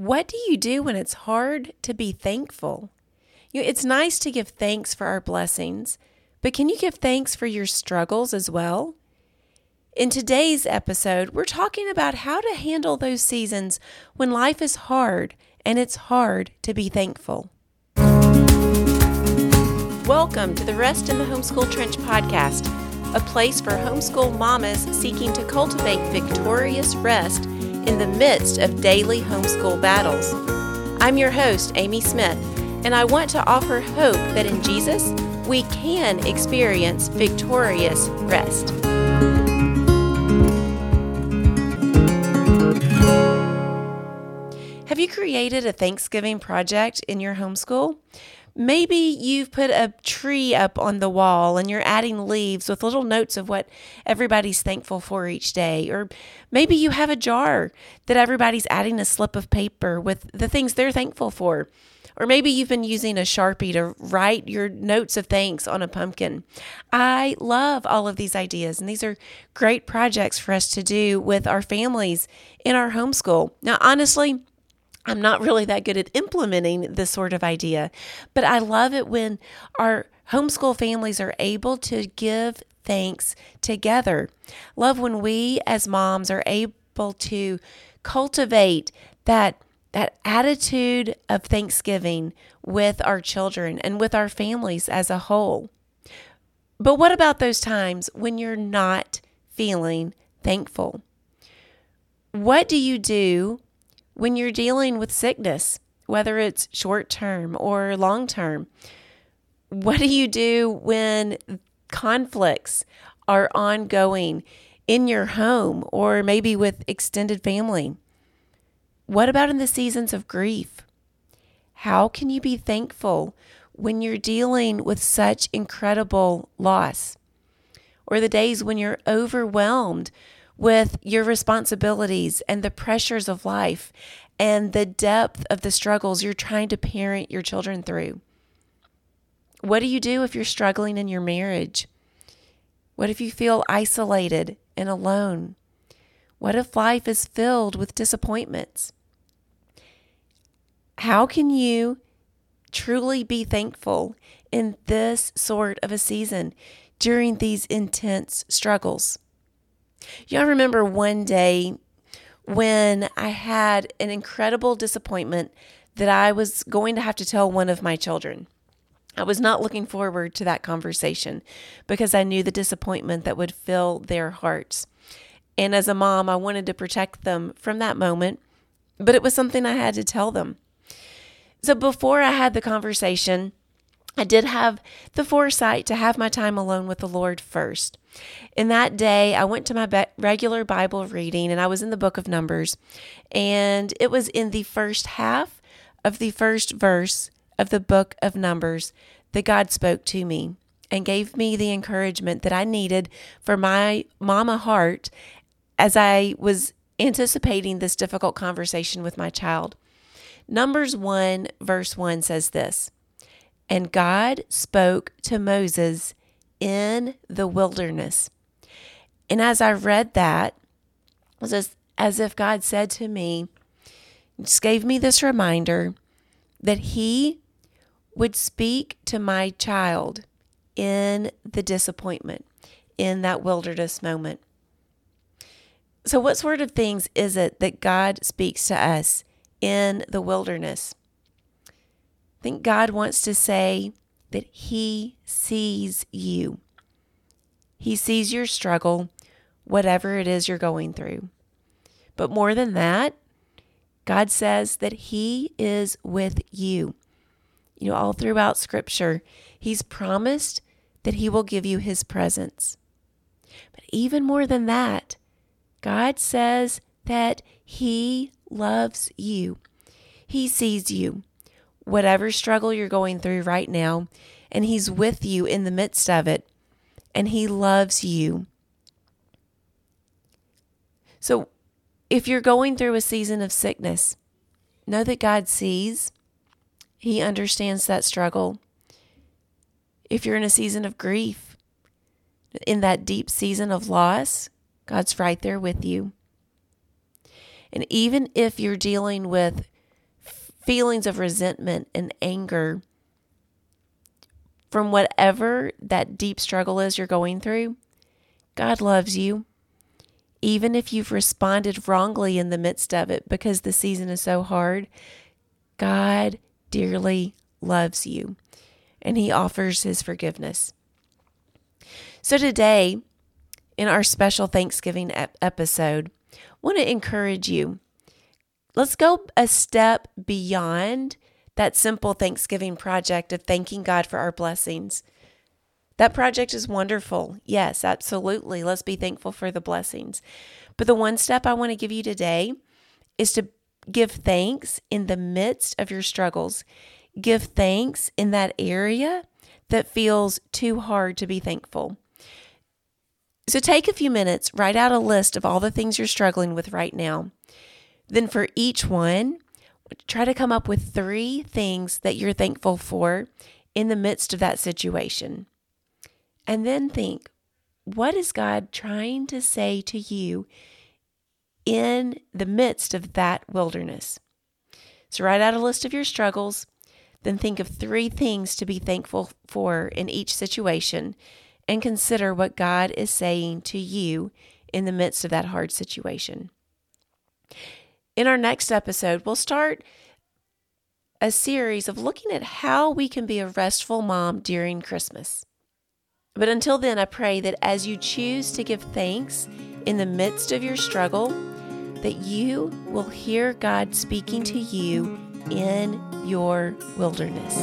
What do you do when it's hard to be thankful? You know, it's nice to give thanks for our blessings, but can you give thanks for your struggles as well? In today's episode, we're talking about how to handle those seasons when life is hard and it's hard to be thankful. Welcome to the Rest in the Homeschool Trench podcast, a place for homeschool mamas seeking to cultivate victorious rest in the midst of daily homeschool battles. I'm your host, Amy Smith, and I want to offer hope that in Jesus we can experience victorious rest. Have you created a Thanksgiving project in your homeschool? Maybe you've put a tree up on the wall and you're adding leaves with little notes of what everybody's thankful for each day. Or maybe you have a jar that everybody's adding a slip of paper with the things they're thankful for. Or maybe you've been using a Sharpie to write your notes of thanks on a pumpkin. I love all of these ideas, and these are great projects for us to do with our families in our homeschool. Now, honestly, I'm not really that good at implementing this sort of idea, but I love it when our homeschool families are able to give thanks together. Love when we as moms are able to cultivate that that attitude of thanksgiving with our children and with our families as a whole. But what about those times when you're not feeling thankful? What do you do when you're dealing with sickness, whether it's short term or long term? What do you do when conflicts are ongoing in your home or maybe with extended family? What about in the seasons of grief? How can you be thankful when you're dealing with such incredible loss? Or the days when you're overwhelmed with your responsibilities and the pressures of life and the depth of the struggles you're trying to parent your children through. What do you do if you're struggling in your marriage? What if you feel isolated and alone? What if life is filled with disappointments? How can you truly be thankful in this sort of a season during these intense struggles? Y'all remember one day when I had an incredible disappointment that I was going to have to tell one of my children. I was not looking forward to that conversation because I knew the disappointment that would fill their hearts. And as a mom, I wanted to protect them from that moment, but it was something I had to tell them. So before I had the conversation, I did have the foresight to have my time alone with the Lord first. In that day, I went to my be- regular Bible reading and I was in the book of Numbers. And it was in the first half of the first verse of the book of Numbers that God spoke to me and gave me the encouragement that I needed for my mama heart as I was anticipating this difficult conversation with my child. Numbers 1, verse 1 says this. And God spoke to Moses in the wilderness. And as I read that, it was as, as if God said to me, just gave me this reminder that He would speak to my child in the disappointment, in that wilderness moment. So, what sort of things is it that God speaks to us in the wilderness? I think God wants to say that He sees you. He sees your struggle, whatever it is you're going through. But more than that, God says that He is with you. You know, all throughout Scripture, He's promised that He will give you His presence. But even more than that, God says that He loves you. He sees you whatever struggle you're going through right now, and He's with you in the midst of it, and He loves you. So, if you're going through a season of sickness, know that God sees, He understands that struggle. If you're in a season of grief, in that deep season of loss, God's right there with you. And even if you're dealing with feelings of resentment and anger from whatever that deep struggle is you're going through, God loves you. Even if you've responded wrongly in the midst of it because the season is so hard, God dearly loves you and He offers His forgiveness. So, today, in our special Thanksgiving ep- episode, I want to encourage you. Let's go a step beyond that simple Thanksgiving project of thanking God for our blessings. That project is wonderful. Yes, absolutely. Let's be thankful for the blessings. But the one step I want to give you today is to give thanks in the midst of your struggles. Give thanks in that area that feels too hard to be thankful. So take a few minutes, write out a list of all the things you're struggling with right now. Then for each one, try to come up with three things that you're thankful for in the midst of that situation. And then think, what is God trying to say to you in the midst of that wilderness? So write out a list of your struggles, then think of three things to be thankful for in each situation, and consider what God is saying to you in the midst of that hard situation. In our next episode, we'll start a series of looking at how we can be a restful mom during Christmas. But until then, I pray that as you choose to give thanks in the midst of your struggle, that you will hear God speaking to you in your wilderness.